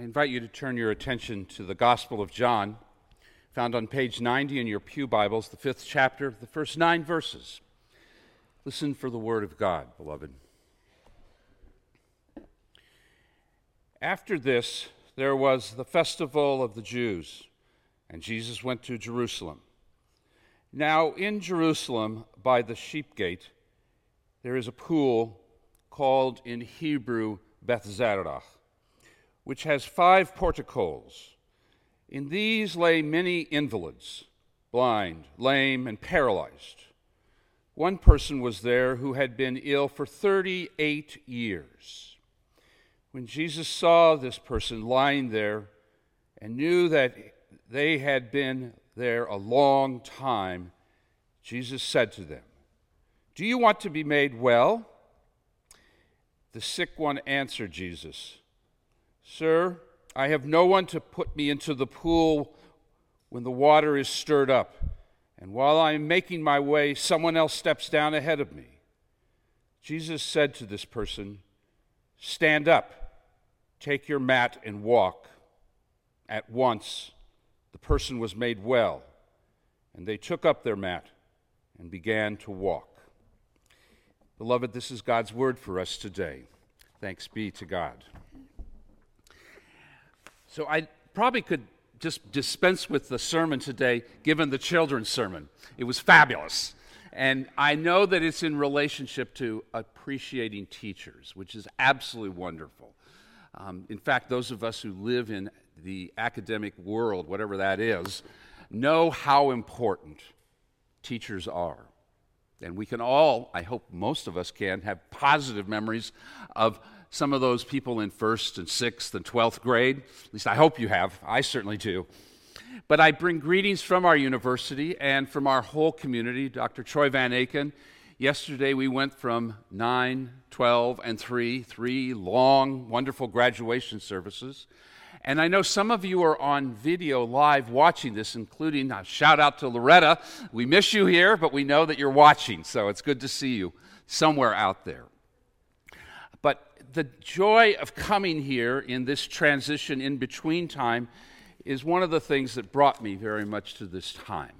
I invite you to turn your attention to the Gospel of John, found on page 90 in your Pew Bibles, the fifth chapter, the first nine verses. Listen for the word of God, beloved. After this, there was the festival of the Jews, and Jesus went to Jerusalem. Now, in Jerusalem, by the sheep gate, there is a pool called in Hebrew Bethzatha, which has five porticos. In these lay many invalids, blind, lame, and paralyzed. One person was there who had been ill for 38 years. When Jesus saw this person lying there and knew that they had been there a long time, Jesus said to them, Do you want to be made well? The sick one answered Jesus, Sir, I have no one to put me into the pool when the water is stirred up, and while I am making my way, someone else steps down ahead of me. Jesus said to this person, Stand up, take your mat, and walk. At once, the person was made well, and they took up their mat and began to walk. Beloved, this is God's word for us today. Thanks be to God. So I probably could just dispense with the sermon today, given the children's sermon. It was fabulous. And I know that it's in relationship to appreciating teachers, which is absolutely wonderful. Um, in fact, those of us who live in the academic world, whatever that is, know how important teachers are. And we can all, I hope most of us can, have positive memories of some of those people in first and sixth and 12th grade. At least I hope you have. I certainly do. But I bring greetings from our university and from our whole community. Dr. Troy Van Aken. Yesterday we went from 9, 12, and 3, three long, wonderful graduation services. And I know some of you are on video live watching this, including a shout out to Loretta. We miss you here, but we know that you're watching, so it's good to see you somewhere out there. The joy of coming here in this transition in between time is one of the things that brought me very much to this time.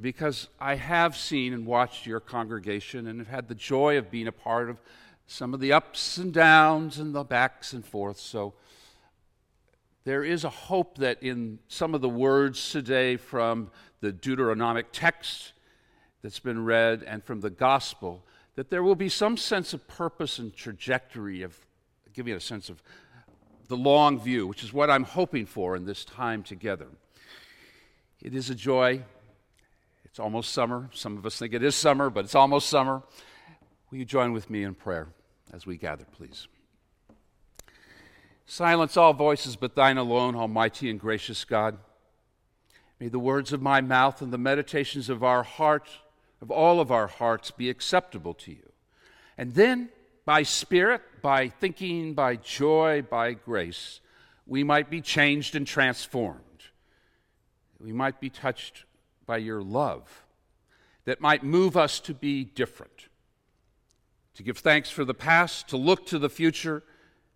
Because I have seen and watched your congregation and have had the joy of being a part of some of the ups and downs and the backs and forths. So, there is a hope that in some of the words today from the Deuteronomic text that's been read and from the gospel, that there will be some sense of purpose and trajectory of giving a sense of the long view, which is what I'm hoping for in this time together. It is a joy. It's almost summer. Some of us think it is summer, but it's almost summer. Will you join with me in prayer as we gather, please? Silence all voices but thine alone, Almighty and gracious God. May the words of my mouth and the meditations of our heart, of all of our hearts, be acceptable to you. And then, by spirit, by thinking, by joy, by grace, we might be changed and transformed. We might be touched by your love that might move us to be different, to give thanks for the past, to look to the future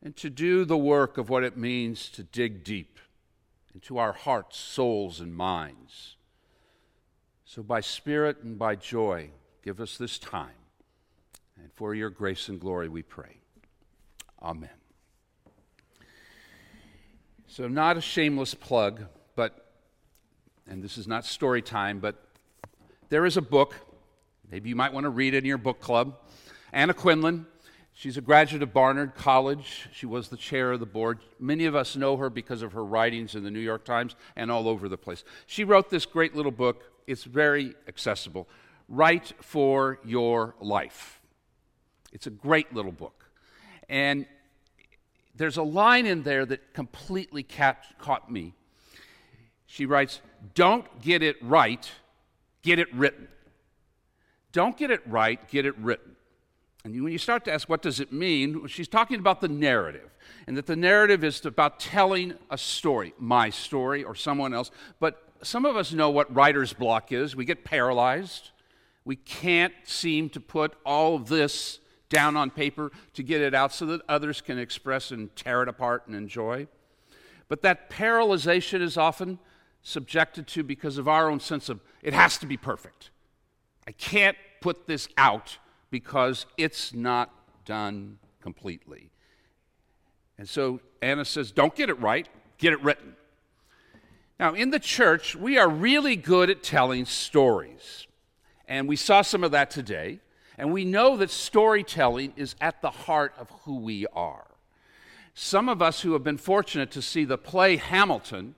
and to do the work of what it means to dig deep into our hearts, souls, and minds. So, by spirit and by joy, give us this time. And for your grace and glory, we pray. Amen. So, not a shameless plug, but, and this is not story time, but there is a book. Maybe you might want to read it in your book club. Anna Quindlen. She's a graduate of Barnard College. She was the chair of the board. Many of us know her because of her writings in the New York Times and all over the place. She wrote this great little book. It's very accessible. Write for Your Life. It's a great little book. And there's a line in there that completely caught me. She writes, Don't get it right, get it written. Don't get it right, get it written. And when you start to ask, what does it mean? She's talking about the narrative, and that the narrative is about telling a story, my story or someone else. But some of us know what writer's block is. We get paralyzed. We can't seem to put all of this down on paper to get it out so that others can express and tear it apart and enjoy. But that paralyzation is often subjected to because of our own sense of it has to be perfect. I can't put this out because it's not done completely. And so Anna says, Don't get it right, get it written. Now, in the church, we are really good at telling stories. And we saw some of that today. And we know that storytelling is at the heart of who we are. Some of us who have been fortunate to see the play Hamilton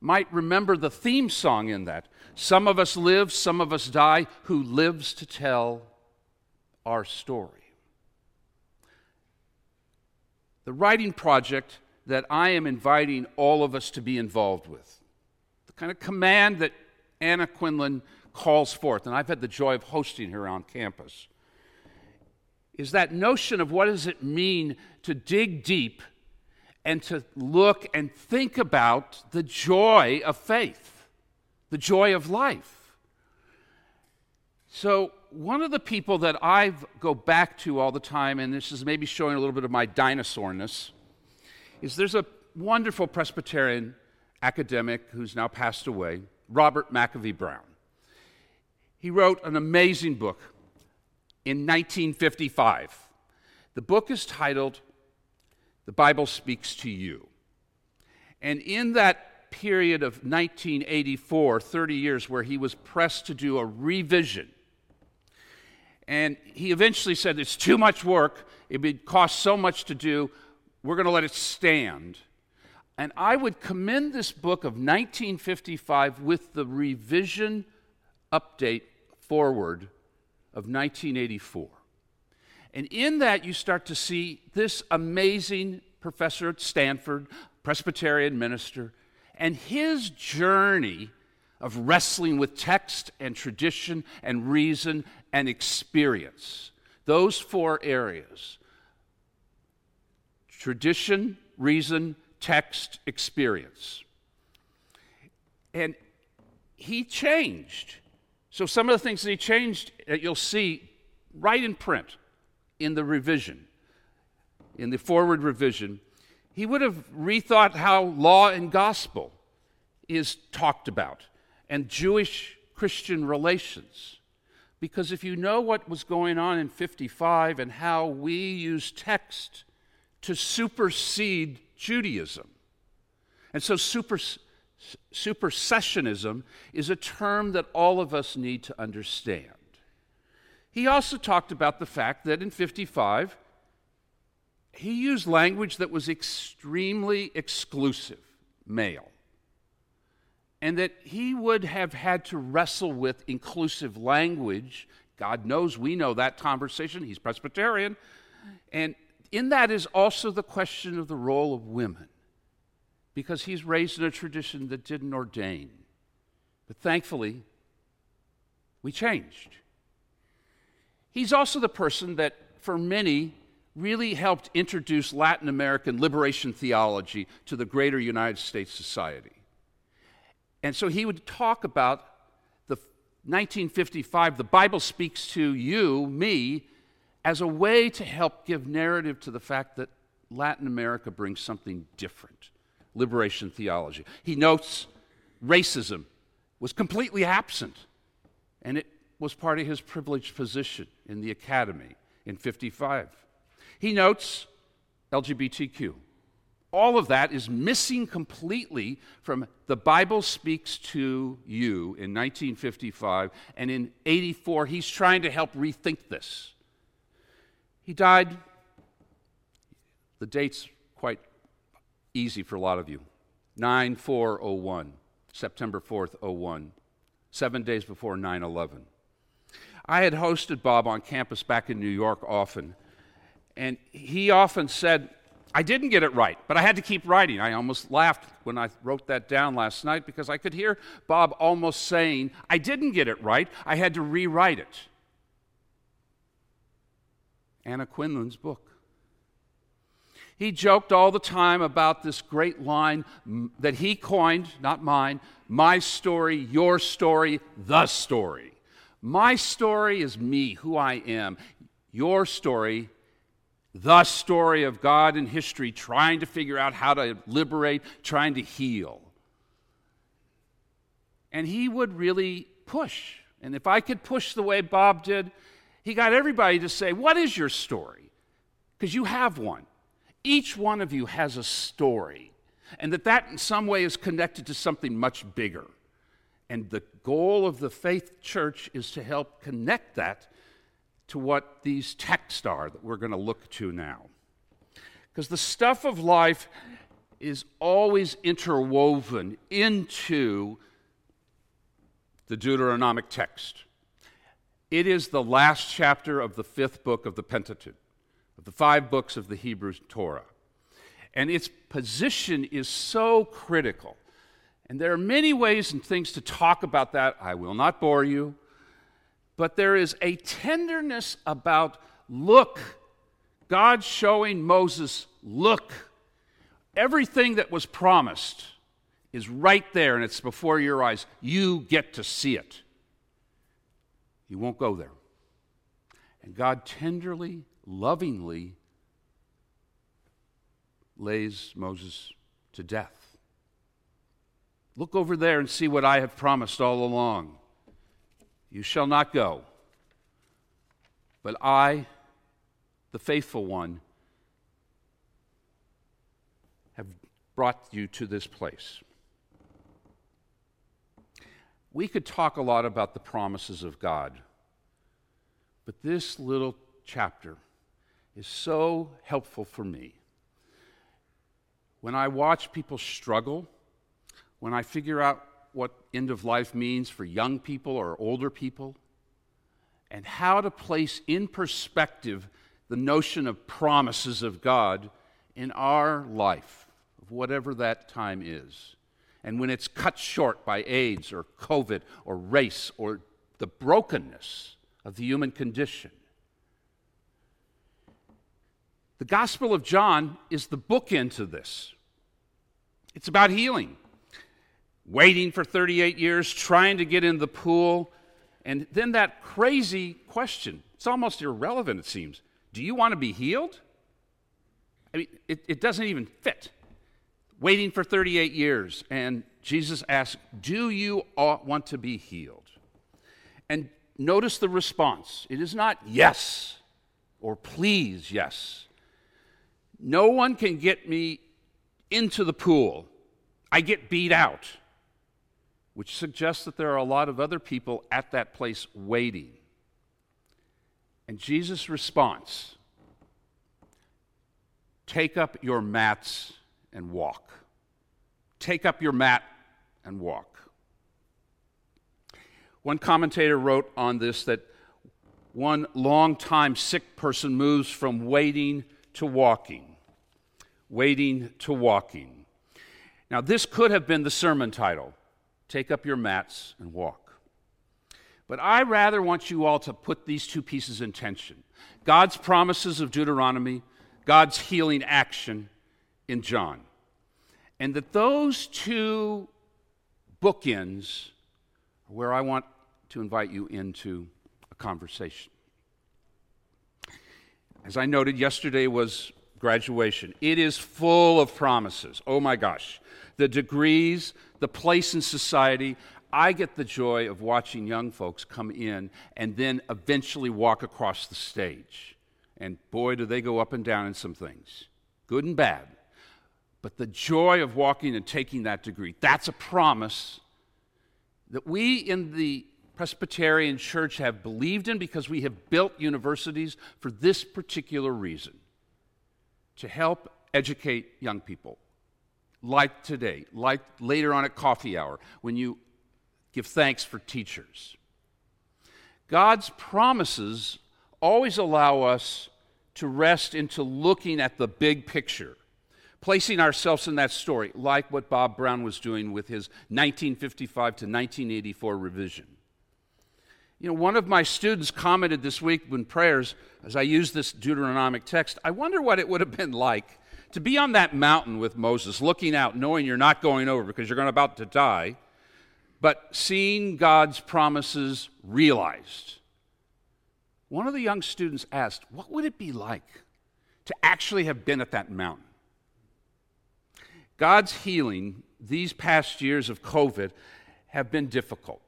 might remember the theme song in that. Some of us live, some of us die, who lives to tell our story. The writing project that I am inviting all of us to be involved with, kind of command that Anna Quindlen calls forth, and I've had the joy of hosting her on campus, is that notion of what does it mean to dig deep and to look and think about the joy of faith, the joy of life. So, one of the people that I go back to all the time, and this is maybe showing a little bit of my dinosaurness, is there's a wonderful Presbyterian academic who's now passed away, Robert McAfee Brown. He wrote an amazing book in 1955. The book is titled The Bible Speaks to You. And in that period of 1984, 30 years, where he was pressed to do a revision, and he eventually said, It's too much work, it would cost so much to do, we're going to let it stand. And I would commend this book of 1955 with the revision update forward of 1984. And in that, you start to see this amazing professor at Stanford, Presbyterian minister, and his journey of wrestling with text and tradition and reason and experience. Those four areas tradition, reason, text, experience. And he changed. So, some of the things that he changed that you'll see right in print in the revision, in the forward revision, he would have rethought how law and gospel is talked about and Jewish Christian relations. Because if you know what was going on in 55 and how we use text to supersede Judaism, and so super, supersessionism is a term that all of us need to understand. He also talked about the fact that in 55, he used language that was extremely exclusive, male and that he would have had to wrestle with inclusive language. God knows we know that conversation. He's Presbyterian. And in that is also the question of the role of women, because he's raised in a tradition that didn't ordain. But thankfully, we changed. He's also the person that, for many, really helped introduce Latin American liberation theology to the greater United States society. And so he would talk about the 1955, the Bible speaks to you, me, as a way to help give narrative to the fact that Latin America brings something different liberation theology. He notes racism was completely absent, and it was part of his privileged position in the academy in 55. He notes LGBTQ all of that is missing completely from the Bible speaks to you in 1955 and in 84 he's trying to help rethink this. He died the date's quite easy for a lot of you. 9401, September 4th, 01, 7 days before 9/11. I had hosted Bob on campus back in New York often and he often said I didn't get it right, but I had to keep writing. I almost laughed when I wrote that down last night because I could hear Bob almost saying, I didn't get it right. I had to rewrite it. Anna Quindlen's book. He joked all the time about this great line that he coined, not mine my story, your story, the story. My story is me, who I am. Your story the story of God and history, trying to figure out how to liberate, trying to heal. And he would really push. And if I could push the way Bob did, he got everybody to say, What is your story? Because you have one. Each one of you has a story. And that that in some way is connected to something much bigger. And the goal of the faith church is to help connect that to what these texts are that we're going to look to now. Because the stuff of life is always interwoven into the Deuteronomic text. It is the last chapter of the fifth book of the Pentateuch, of the five books of the Hebrew Torah. And its position is so critical. And there are many ways and things to talk about that. I will not bore you. But there is a tenderness about look, God showing Moses, look, everything that was promised is right there and it's before your eyes. You get to see it. You won't go there. And God tenderly, lovingly lays Moses to death. Look over there and see what I have promised all along. You shall not go. But I, the faithful one, have brought you to this place. We could talk a lot about the promises of God, but this little chapter is so helpful for me. When I watch people struggle, when I figure out what end of life means for young people or older people, and how to place in perspective the notion of promises of God in our life, of whatever that time is. And when it's cut short by AIDS or COVID or race or the brokenness of the human condition. The Gospel of John is the bookend to this. It's about healing waiting for 38 years, trying to get in the pool. And then that crazy question it's almost irrelevant, it seems. Do you want to be healed? I mean, it, it doesn't even fit. Waiting for 38 years, and Jesus asks, Do you want to be healed? And notice the response it is not yes or please, yes. No one can get me into the pool. I get beat out which suggests that there are a lot of other people at that place waiting. And Jesus' response take up your mats and walk. Take up your mat and walk. One commentator wrote on this that one long-time sick person moves from waiting to walking. Waiting to walking. Now, this could have been the sermon title Take up your mats and walk. But I rather want you all to put these two pieces in tension God's promises of Deuteronomy, God's healing action in John. And that those two bookends are where I want to invite you into a conversation. As I noted, yesterday was graduation. It is full of promises. Oh my gosh. The degrees, the place in society. I get the joy of watching young folks come in and then eventually walk across the stage. And boy, do they go up and down in some things, good and bad. But the joy of walking and taking that degree, that's a promise that we in the Presbyterian Church have believed in because we have built universities for this particular reason to help educate young people. Like today, like later on at coffee hour, when you give thanks for teachers. God's promises always allow us to rest into looking at the big picture, placing ourselves in that story, like what Bob Brown was doing with his 1955 to 1984 revision. You know, one of my students commented this week when prayers as I used this Deuteronomic text, I wonder what it would have been like to be on that mountain with Moses, looking out, knowing you're not going over because you're going about to die, but seeing God's promises realized. One of the young students asked, What would it be like to actually have been at that mountain. God's healing these past years of COVID have been difficult.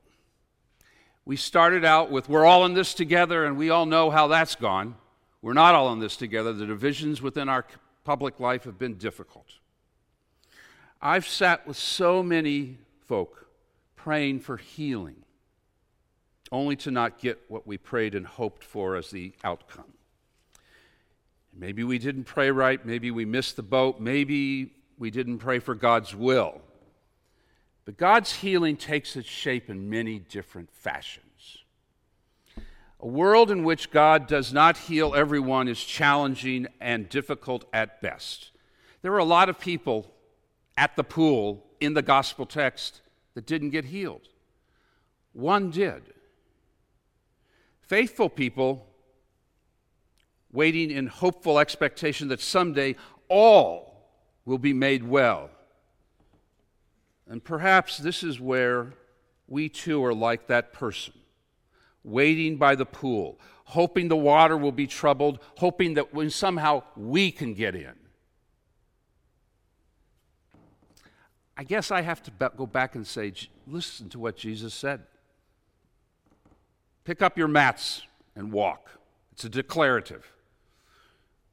We started out with, we're all in this together, and we all know how that's gone. We're not all in this together. The divisions within our public life have been difficult. I've sat with so many folk praying for healing, only to not get what we prayed and hoped for as the outcome. Maybe we didn't pray right. Maybe we missed the boat. Maybe we didn't pray for God's will. But God's healing takes its shape in many different fashions. A world in which God does not heal everyone is challenging and difficult at best. There are a lot of people at the pool in the gospel text that didn't get healed. One did. Faithful people waiting in hopeful expectation that someday all will be made well. And perhaps this is where we too are like that person, waiting by the pool, hoping the water will be troubled, hoping that when somehow we can get in. I guess I have to go back and say, listen to what Jesus said. Pick up your mats and walk. It's a declarative.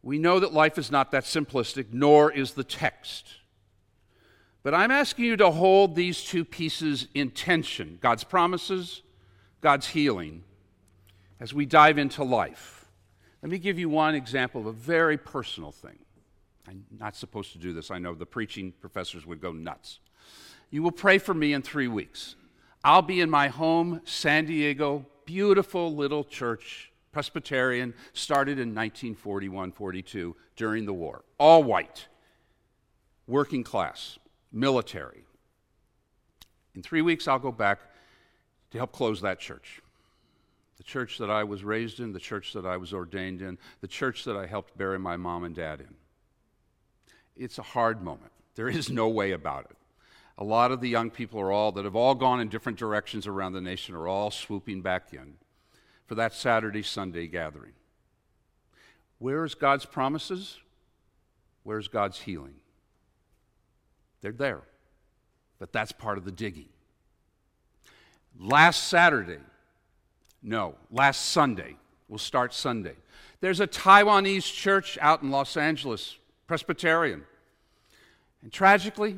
We know that life is not that simplistic, nor is the text. But I'm asking you to hold these two pieces in tension God's promises, God's healing, as we dive into life. Let me give you one example of a very personal thing. I'm not supposed to do this. I know the preaching professors would go nuts. You will pray for me in three weeks. I'll be in my home, San Diego, beautiful little church Presbyterian, started in 1941 42 during the war. All white, working class, military. In three weeks, I'll go back to help close that church. The church that I was raised in, the church that I was ordained in, the church that I helped bury my mom and dad in. It's a hard moment. There is no way about it. A lot of the young people are all that have all gone in different directions around the nation are all swooping back in for that Saturday, Sunday gathering. Where's God's promises? Where's God's healing? They're there, but that's part of the digging. Last Saturday, no, last Sunday, we'll start Sunday. There's a Taiwanese church out in Los Angeles, Presbyterian. And tragically,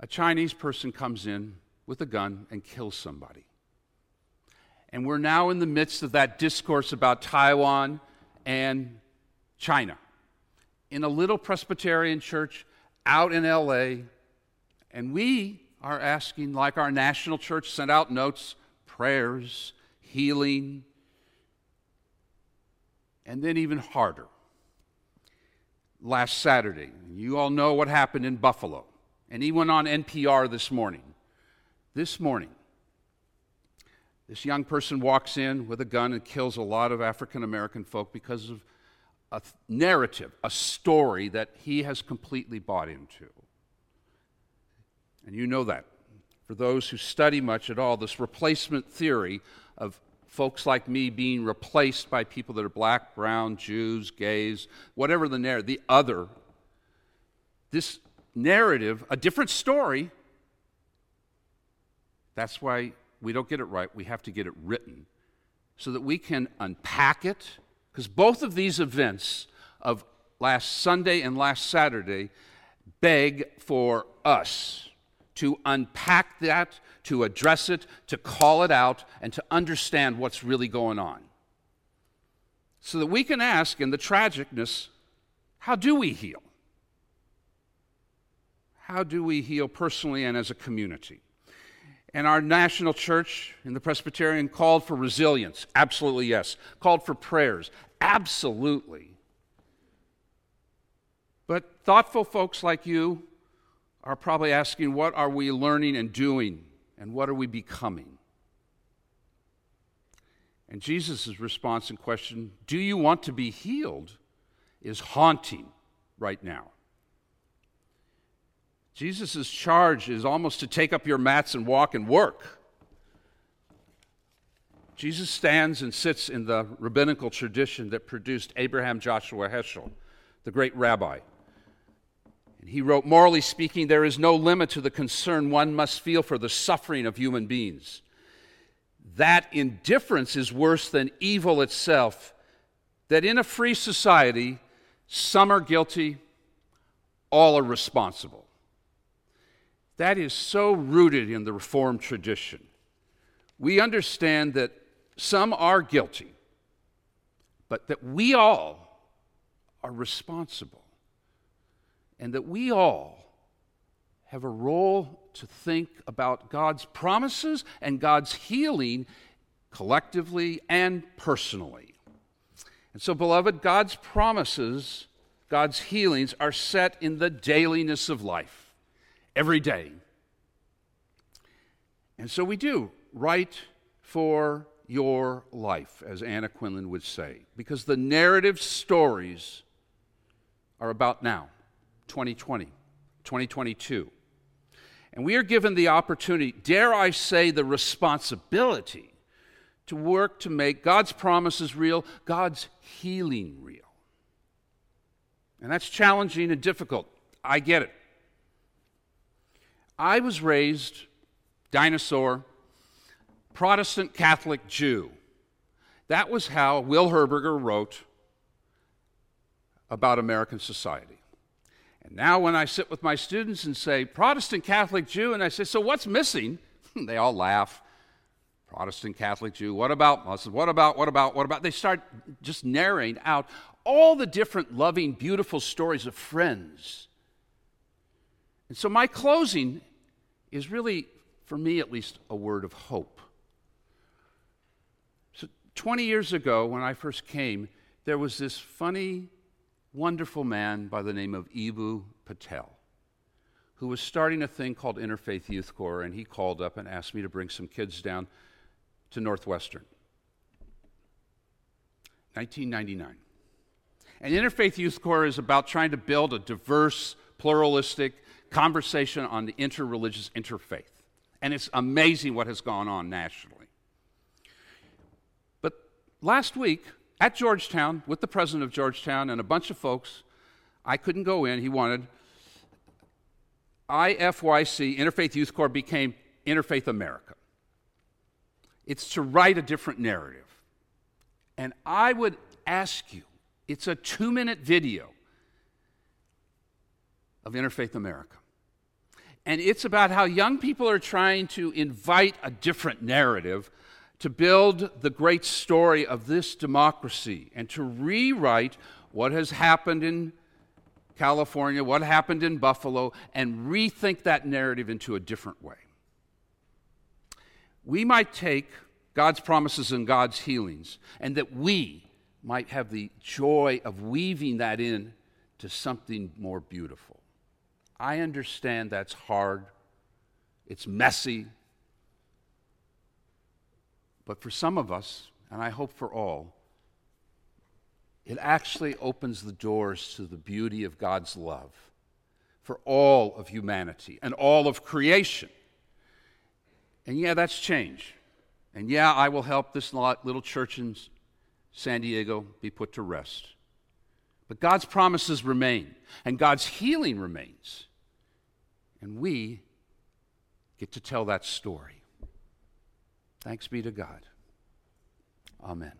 a Chinese person comes in with a gun and kills somebody. And we're now in the midst of that discourse about Taiwan and China. In a little Presbyterian church out in LA, and we are asking, like our national church sent out notes, prayers, healing, and then even harder. Last Saturday, you all know what happened in Buffalo. And he went on NPR this morning. This morning, this young person walks in with a gun and kills a lot of African American folk because of a narrative, a story that he has completely bought into. And you know that. For those who study much at all, this replacement theory of folks like me being replaced by people that are black, brown, Jews, gays, whatever the narrative, the other, this narrative, a different story. That's why we don't get it right. We have to get it written so that we can unpack it. Because both of these events of last Sunday and last Saturday beg for us to unpack that, to address it, to call it out, and to understand what's really going on. So that we can ask in the tragicness how do we heal? How do we heal personally and as a community? And our national church in the Presbyterian called for resilience. Absolutely, yes. Called for prayers. Absolutely. But thoughtful folks like you are probably asking what are we learning and doing, and what are we becoming? And Jesus' response and question, Do you want to be healed? is haunting right now. Jesus' charge is almost to take up your mats and walk and work. Jesus stands and sits in the rabbinical tradition that produced Abraham Joshua Heschel, the great rabbi. And he wrote, Morally speaking, there is no limit to the concern one must feel for the suffering of human beings. That indifference is worse than evil itself, that in a free society, some are guilty, all are responsible. That is so rooted in the Reformed tradition. We understand that some are guilty, but that we all are responsible, and that we all have a role to think about God's promises and God's healing collectively and personally. And so, beloved, God's promises, God's healings are set in the dailiness of life, every day. And so we do write for your life, as Anna Quindlen would say, because the narrative stories are about now, 2020, 2022. And we are given the opportunity, dare I say, the responsibility to work to make God's promises real, God's healing real. And that's challenging and difficult. I get it. I was raised, dinosaur, Protestant Catholic Jew. That was how Will Herberger wrote about American society. And now, when I sit with my students and say, Protestant Catholic Jew, and I say, So what's missing? they all laugh. Protestant Catholic Jew, what about Muslim? What about, what about, what about? They start just narrating out all the different loving, beautiful stories of friends. And so, my closing is really, for me at least, a word of hope. So, 20 years ago, when I first came, there was this funny, wonderful man by the name of Eboo Patel who was starting a thing called Interfaith Youth Core, and he called up and asked me to bring some kids down to Northwestern. 1999. And Interfaith Youth Core is about trying to build a diverse, pluralistic conversation on the interreligious interfaith. And it's amazing what has gone on nationally But last week at Georgetown with the president of Georgetown and a bunch of folks, I couldn't go in. He wanted. IFYC, Interfaith Youth Core, became Interfaith America. It's to write a different narrative. And I would ask you, it's a two minute video of Interfaith America. And it's about how young people are trying to invite a different narrative to build the great story of this democracy and to rewrite what has happened in California, what happened in Buffalo, and rethink that narrative into a different way. We might take God's promises and God's healings, and that we might have the joy of weaving that in to something more beautiful. I understand that's hard, it's messy, but for some of us, and I hope for all, it actually opens the doors to the beauty of God's love for all of humanity and all of creation. And yeah, that's change. And yeah, I will help this little church in San Diego be put to rest. But God's promises remain, and God's healing remains. And we get to tell that story. Thanks be to God. Amen.